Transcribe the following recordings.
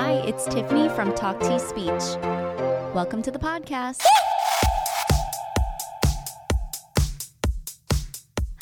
Hi, it's Tiffany from Talk Tea Speech. Welcome to the podcast.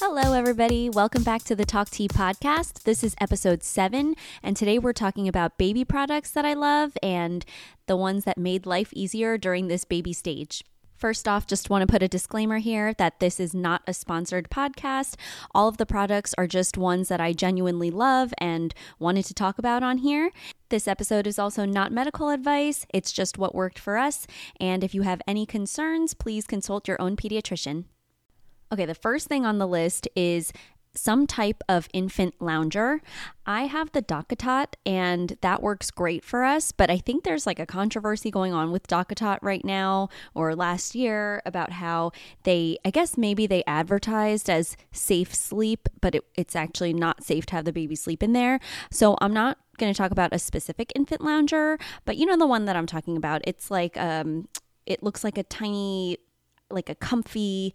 Hello, everybody. Welcome back to the Talk Tea podcast. This is episode seven, and today we're talking about baby products that I love and the ones that made life easier during this baby stage. First off, just want to put a disclaimer here that this is not a sponsored podcast. All of the products are just ones that I genuinely love and wanted to talk about on here. This episode is also not medical advice, it's just what worked for us. And if you have any concerns, please consult your own pediatrician. Okay, the first thing on the list is some type of infant lounger. I have the DockATot and that works great for us, but I think there's like a controversy going on with DockATot right now or last year about how they, I guess maybe they advertised as safe sleep, but it, it's actually not safe to have the baby sleep in there. So I'm not going to talk about a specific infant lounger, but you know the one that I'm talking about. It's like um it looks like a tiny like a comfy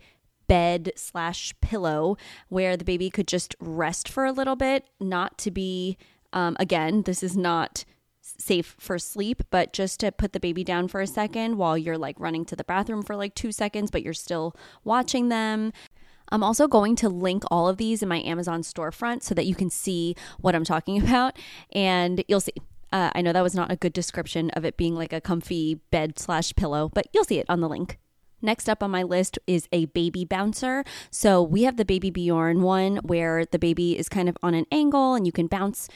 bed slash pillow where the baby could just rest for a little bit, not to be, um, again, this is not safe for sleep, but just to put the baby down for a second while you're like running to the bathroom for like two seconds, but you're still watching them. I'm also going to link all of these in my Amazon storefront so that you can see what I'm talking about and you'll see. Uh, I know that was not a good description of it being like a comfy bed slash pillow, but you'll see it on the link. Next up on my list is a baby bouncer. So we have the baby Bjorn one where the baby is kind of on an angle and you can bounce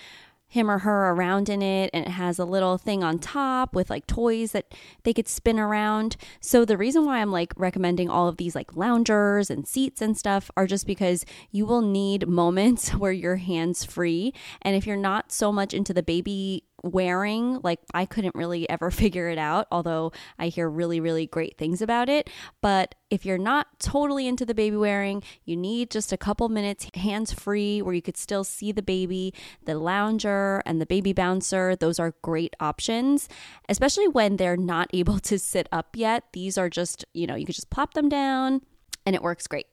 him or her around in it and it has a little thing on top with like toys that they could spin around. So the reason why I'm like recommending all of these like loungers and seats and stuff are just because you will need moments where you're hands free and if you're not so much into the baby wearing. Like, I couldn't really ever figure it out, although I hear really, really great things about it. But if you're not totally into the baby wearing, you need just a couple minutes hands free where you could still see the baby. The lounger and the baby bouncer, those are great options, especially when they're not able to sit up yet. These are just, you know, you could just plop them down and it works great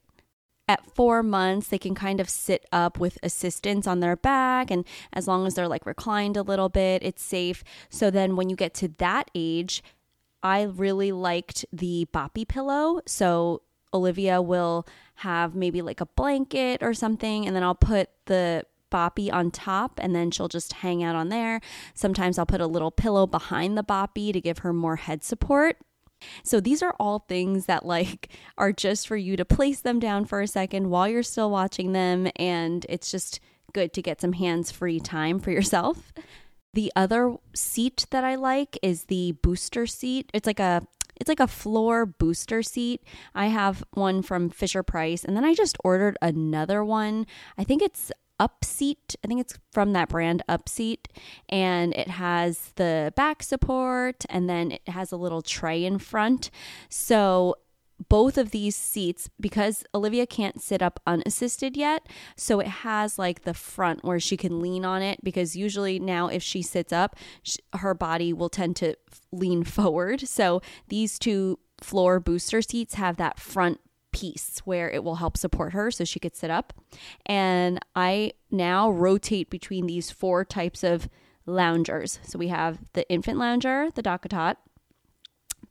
at four months, they can kind of sit up with assistance on their back. And as long as they're like reclined a little bit, it's safe. So then when you get to that age, I really liked the boppy pillow. So Olivia will have maybe like a blanket or something, and then I'll put the boppy on top and then she'll just hang out on there. Sometimes I'll put a little pillow behind the boppy to give her more head support. So these are all things that like are just for you to place them down for a second while you're still watching them and it's just good to get some hands-free time for yourself. The other seat that I like is the booster seat. It's like a it's like a floor booster seat. I have one from Fisher Price and then I just ordered another one. I think it's Upseat. I think it's from that brand Upseat. And it has the back support and then it has a little tray in front. So both of these seats because Olivia can't sit up unassisted yet. So it has like the front where she can lean on it because usually now if she sits up, she, her body will tend to lean forward. So these two floor booster seats have that front piece where it will help support her so she could sit up. And I now rotate between these four types of loungers. So we have the infant lounger, the DockATot,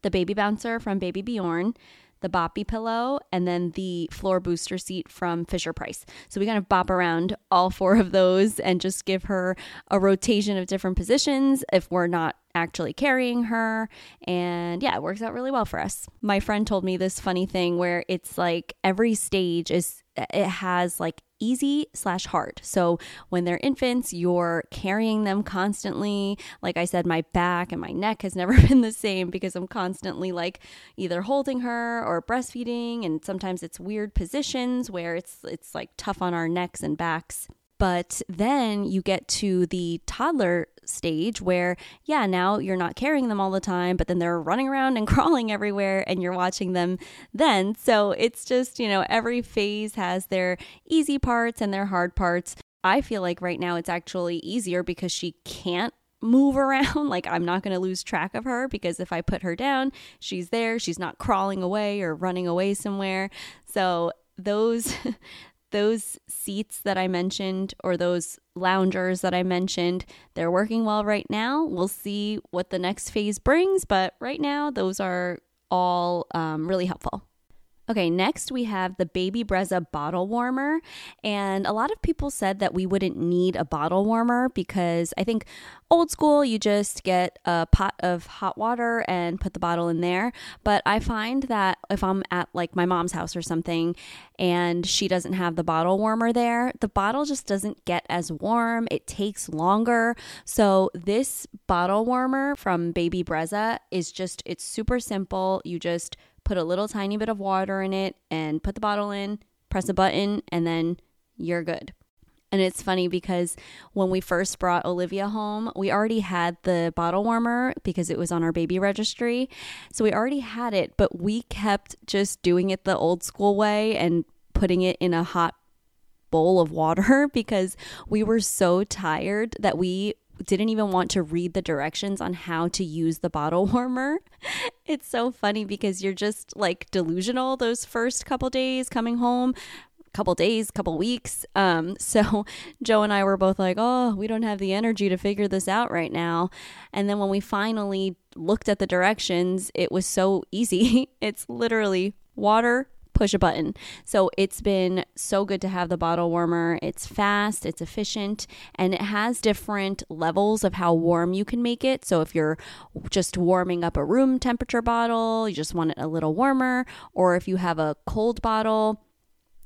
the baby bouncer from Baby Bjorn, the boppy pillow, and then the floor booster seat from Fisher Price. So we kind of bop around all four of those and just give her a rotation of different positions if we're not actually carrying her. And yeah, it works out really well for us. My friend told me this funny thing where it's like every stage is, it has like easy slash hard. So when they're infants, you're carrying them constantly. Like I said, my back and my neck has never been the same because I'm constantly like either holding her or breastfeeding. And sometimes it's weird positions where it's, it's like tough on our necks and backs. But then you get to the toddler stage where, yeah, now you're not carrying them all the time, but then they're running around and crawling everywhere and you're watching them then. So it's just, you know, every phase has their easy parts and their hard parts. I feel like right now it's actually easier because she can't move around. Like, I'm not going to lose track of her because if I put her down, she's there. She's not crawling away or running away somewhere. So, those those seats that I mentioned or those loungers that I mentioned, they're working well right now. We'll see what the next phase brings, but right now, those are all um, really helpful. Okay, next we have the Baby Brezza bottle warmer. And a lot of people said that we wouldn't need a bottle warmer because I think old school, you just get a pot of hot water and put the bottle in there. But I find that if I'm at like my mom's house or something and she doesn't have the bottle warmer there, the bottle just doesn't get as warm. It takes longer. So this bottle warmer from Baby Brezza is just, it's super simple. You just put a little tiny bit of water in it and put the bottle in, press a button, and then you're good. And it's funny because when we first brought Olivia home, we already had the bottle warmer because it was on our baby registry. So we already had it, but we kept just doing it the old school way and putting it in a hot bowl of water because we were so tired that we didn't even want to read the directions on how to use the bottle warmer. It's so funny because you're just like delusional those first couple days coming home, couple days, couple weeks. Um, so Joe and I were both like, oh, we don't have the energy to figure this out right now. And then when we finally looked at the directions, it was so easy. It's literally water, push a button. So it's been so good to have the bottle warmer. It's fast, it's efficient, and it has different levels of how warm you can make it. So if you're just warming up a room temperature bottle, you just want it a little warmer, or if you have a cold bottle,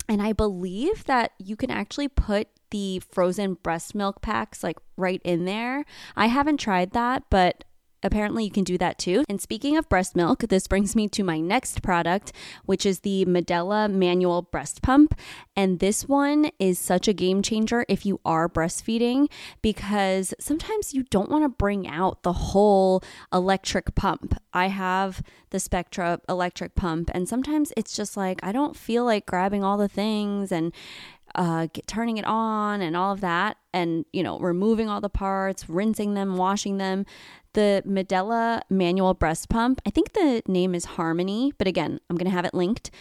and I believe that you can actually put the frozen breast milk packs like right in there. I haven't tried that, but Apparently, you can do that too. And speaking of breast milk, this brings me to my next product, which is the Medela manual breast pump. And this one is such a game changer if you are breastfeeding because sometimes you don't want to bring out the whole electric pump. I have the Spectra electric pump, and sometimes it's just like I don't feel like grabbing all the things and uh, get, turning it on and all of that, and you know, removing all the parts, rinsing them, washing them the Medela manual breast pump. I think the name is Harmony, but again, I'm to have it linked.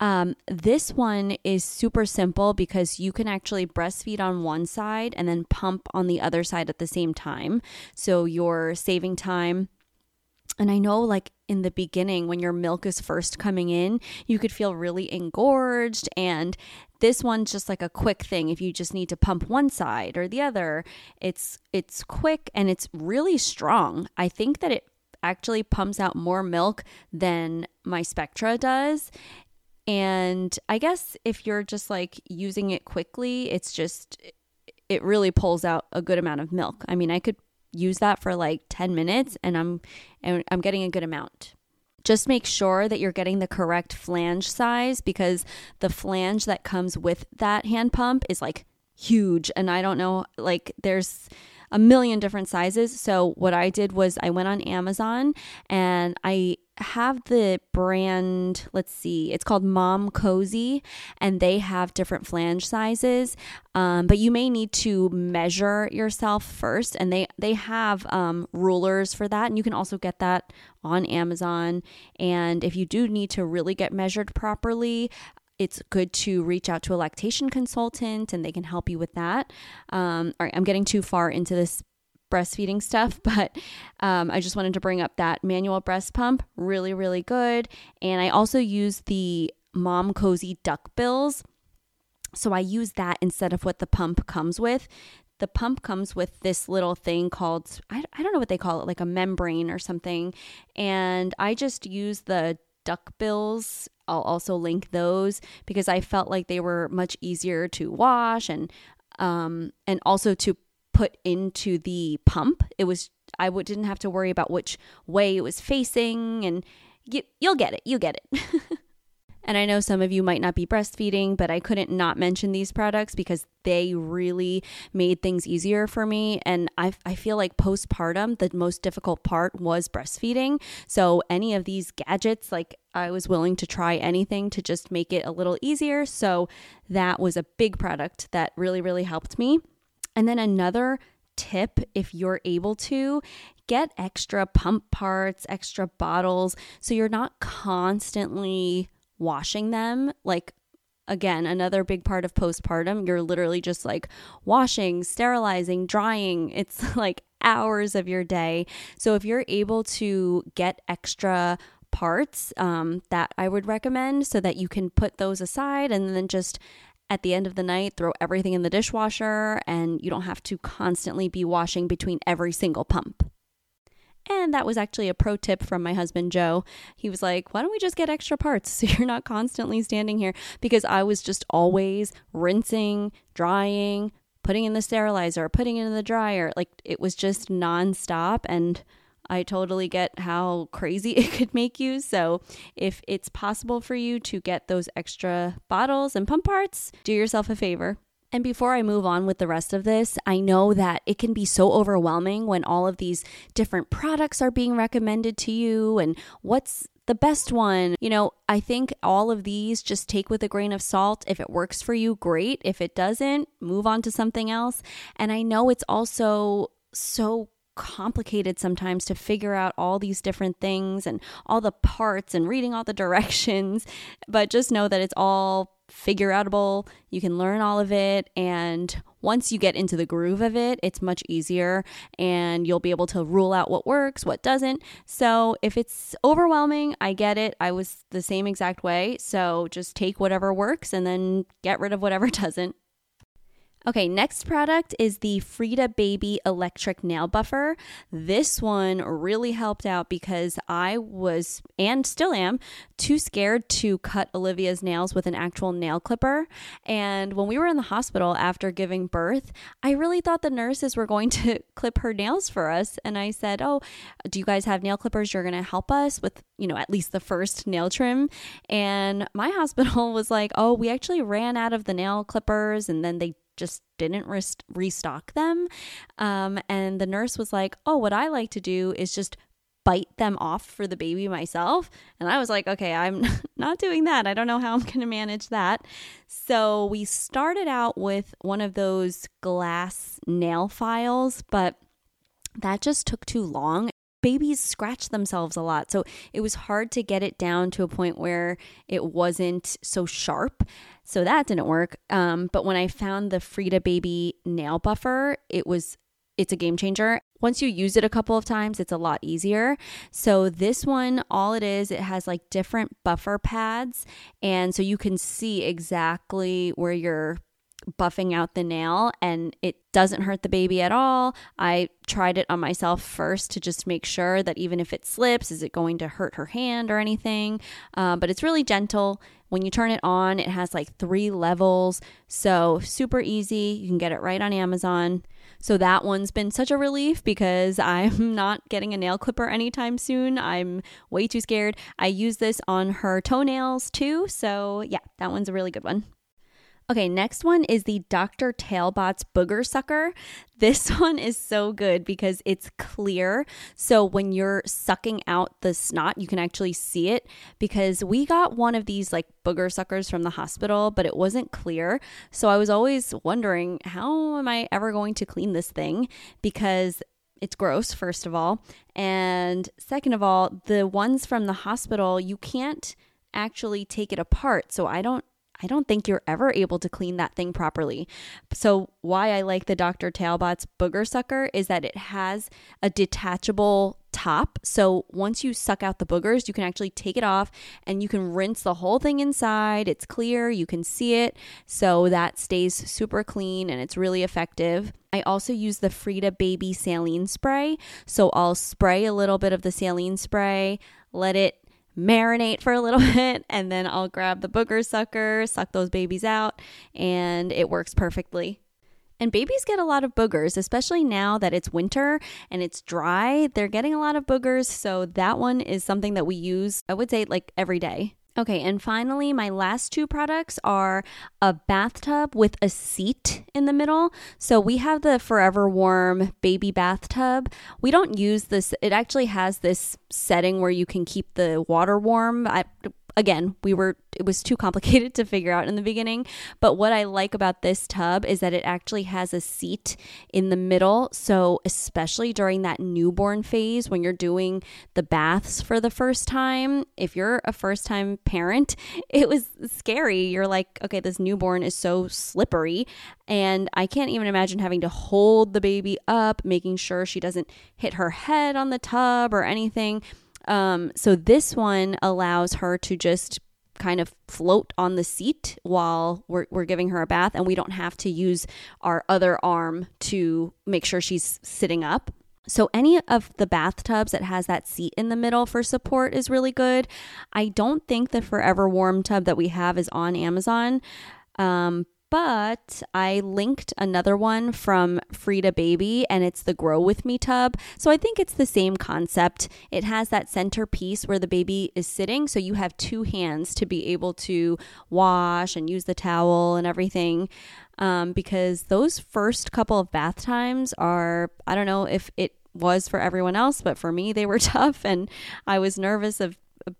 Um, this one is super simple because you can actually breastfeed on one side and then pump on the other side at the same time. So you're saving time. And I know, like in the beginning, when your milk is first coming in, you could feel really engorged and this one's just like a quick thing if you just need to pump one side or the other. It's it's quick and it's really strong. I think that it actually pumps out more milk than my Spectra does. And I guess if you're just like using it quickly, it's just it really pulls out a good amount of milk. I mean, I could use that for like 10 minutes and I'm and I'm getting a good amount just make sure that you're getting the correct flange size because the flange that comes with that hand pump is like huge and I don't know like there's a million different sizes. So what I did was I went on Amazon and I have the brand, let's see, it's called Momcozy, and they have different flange sizes. Um, but you may need to measure yourself first, and they they have um, rulers for that, and you can also get that on Amazon. And if you do need to really get measured properly, it's good to reach out to a lactation consultant and they can help you with that. Um, all right, I'm getting too far into this breastfeeding stuff, but um, I just wanted to bring up that manual breast pump. Really, really good. And I also use the Momcozy duck bills. So I use that instead of what the pump comes with. The pump comes with this little thing called, I, I don't know what they call it, like a membrane or something. And I just use the duck bills. I'll also link those because I felt like they were much easier to wash and um, and also to put into the pump. It was I w- didn't have to worry about which way it was facing, and you, you'll get it. You get it. And I know some of you might not be breastfeeding, but I couldn't not mention these products because they really made things easier for me. And I, I feel like postpartum, the most difficult part was breastfeeding. So any of these gadgets, like I was willing to try anything to just make it a little easier. So that was a big product that really, really helped me. And then another tip if you're able to get extra pump parts, extra bottles, so you're not constantly washing them like again, another big part of postpartum. You're literally just like washing, sterilizing, drying. It's like hours of your day. So if you're able to get extra parts um, that I would recommend so that you can put those aside and then just at the end of the night throw everything in the dishwasher and you don't have to constantly be washing between every single pump. And that was actually a pro tip from my husband, Joe. He was like, Why don't we just get extra parts so you're not constantly standing here? Because I was just always rinsing, drying, putting in the sterilizer, putting in the dryer. Like it was just nonstop. And I totally get how crazy it could make you. So, if it's possible for you to get those extra bottles and pump parts, do yourself a favor. And before I move on with the rest of this, I know that it can be so overwhelming when all of these different products are being recommended to you and what's the best one. You know, I think all of these just take with a grain of salt. If it works for you, great. If it doesn't, move on to something else. And I know it's also so complicated sometimes to figure out all these different things and all the parts and reading all the directions, but just know that it's all figure outable. You can learn all of it. And once you get into the groove of it, it's much easier and you'll be able to rule out what works, what doesn't. So if it's overwhelming, I get it. I was the same exact way. So just take whatever works and then get rid of whatever doesn't. Okay, next product is the Frida Baby Electric Nail Buffer. This one really helped out because I was, and still am, too scared to cut Olivia's nails with an actual nail clipper. And when we were in the hospital after giving birth, I really thought the nurses were going to clip her nails for us. And I said, Oh, do you guys have nail clippers? You're going to help us with, you know, at least the first nail trim. And my hospital was like, Oh, we actually ran out of the nail clippers and then they just didn't rest- restock them. Um, and the nurse was like, Oh, what I like to do is just bite them off for the baby myself. And I was like, okay, I'm not doing that. I don't know how I'm going to manage that. So we started out with one of those glass nail files, but that just took too long. Babies scratch themselves a lot. So it was hard to get it down to a point where it wasn't so sharp. So that didn't work. Um, but when I found the Frida Baby nail buffer, it was it's a game changer. Once you use it a couple of times, it's a lot easier. So, this one, all it is, it has like different buffer pads. And so you can see exactly where you're buffing out the nail and it doesn't hurt the baby at all. I tried it on myself first to just make sure that even if it slips, is it going to hurt her hand or anything? Uh, but it's really gentle. When you turn it on, it has like three levels. So super easy. You can get it right on Amazon. So that one's been such a relief because I'm not getting a nail clipper anytime soon. I'm way too scared. I use this on her toenails too. So yeah, that one's a really good one. Okay, next one is the Dr. Talbot's Booger Sucker. This one is so good because it's clear. So when you're sucking out the snot, you can actually see it because we got one of these like booger suckers from the hospital, but it wasn't clear. So I was always wondering, how am I ever going to clean this thing? Because it's gross, first of all. And second of all, the ones from the hospital, you can't actually take it apart. So I don't I don't think you're ever able to clean that thing properly. So, why I like the Dr. Talbot's booger sucker is that it has a detachable top. So, once you suck out the boogers, you can actually take it off and you can rinse the whole thing inside. It's clear, you can see it. So, that stays super clean and it's really effective. I also use the Frida Baby Saline Spray. So, I'll spray a little bit of the saline spray, let it marinate for a little bit and then I'll grab the booger sucker, suck those babies out, and it works perfectly. And babies get a lot of boogers, especially now that it's winter and it's dry. They're getting a lot of boogers. So that one is something that we use, I would say, like every day. Okay, and finally, my last two products are a bathtub with a seat in the middle. So we have the Forever Warm baby bathtub. We don't use this, it actually has this setting where you can keep the water warm. I, again, we were it was too complicated to figure out in the beginning, but what I like about this tub is that it actually has a seat in the middle, so especially during that newborn phase when you're doing the baths for the first time, if you're a first-time parent, it was scary. You're like, okay, this newborn is so slippery, and I can't even imagine having to hold the baby up, making sure she doesn't hit her head on the tub or anything. Um, so this one allows her to just kind of float on the seat while we're, we're giving her a bath, and we don't have to use our other arm to make sure she's sitting up. So, any of the bathtubs that has that seat in the middle for support is really good. I don't think the Forever Warm tub that we have is on Amazon, um, but I linked another one from Frida Baby and it's the Grow With Me tub. So I think it's the same concept. It has that center piece where the baby is sitting. So you have two hands to be able to wash and use the towel and everything. Um, because those first couple of bath times are, I don't know if it was for everyone else, but for me, they were tough. And I was nervous of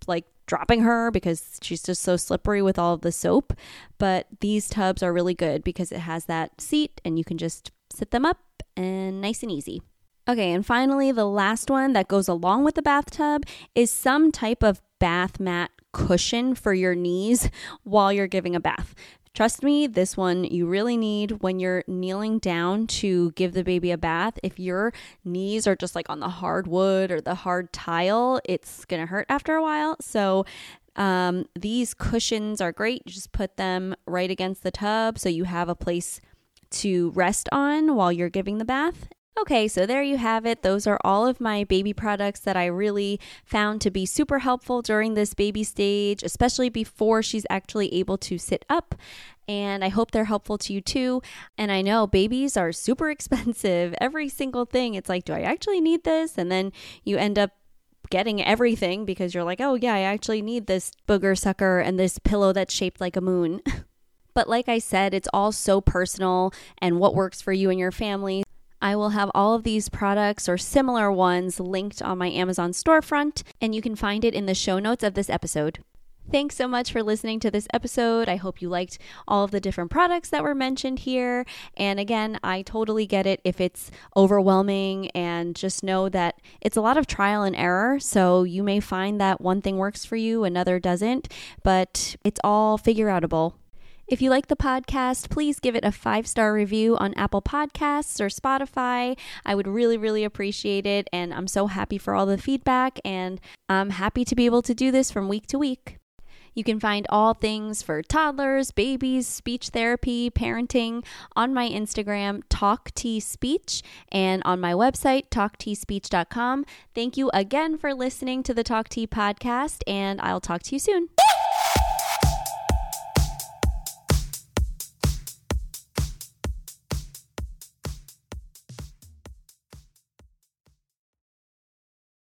like dropping her because she's just so slippery with all the soap. But these tubs are really good because it has that seat and you can just sit them up and nice and easy. Okay, and finally, the last one that goes along with the bathtub is some type of bath mat cushion for your knees while you're giving a bath. Trust me, this one you really need when you're kneeling down to give the baby a bath. If your knees are just like on the hardwood or the hard tile, it's to hurt after a while. So, um, these cushions are great. You just put them right against the tub so you have a place to rest on while you're giving the bath. Okay, so there you have it. Those are all of my baby products that I really found to be super helpful during this baby stage, especially before she's actually able to sit up. And I hope they're helpful to you too. And I know babies are super expensive. Every single thing, it's like, do I actually need this? And then you end up getting everything because you're like, oh, yeah, I actually need this booger sucker and this pillow that's shaped like a moon. But like I said, it's all so personal and what works for you and your family. I will have all of these products or similar ones linked on my Amazon storefront, and you can find it in the show notes of this episode. Thanks so much for listening to this episode. I hope you liked all of the different products that were mentioned here. And again, I totally get it if it's overwhelming, and just know that it's a lot of trial and error. So you may find that one thing works for you, another doesn't, but it's all figure outable. If you like the podcast, please give it a five star review on Apple Podcasts or Spotify. I would really, really appreciate it. And I'm so happy for all the feedback, and I'm happy to be able to do this from week to week. You can find all things for toddlers, babies, speech therapy, parenting on my Instagram, Talk Tea Speech, and on my website, talkteaspeech.com. Thank you again for listening to the Talk Tea podcast, and I'll talk to you soon.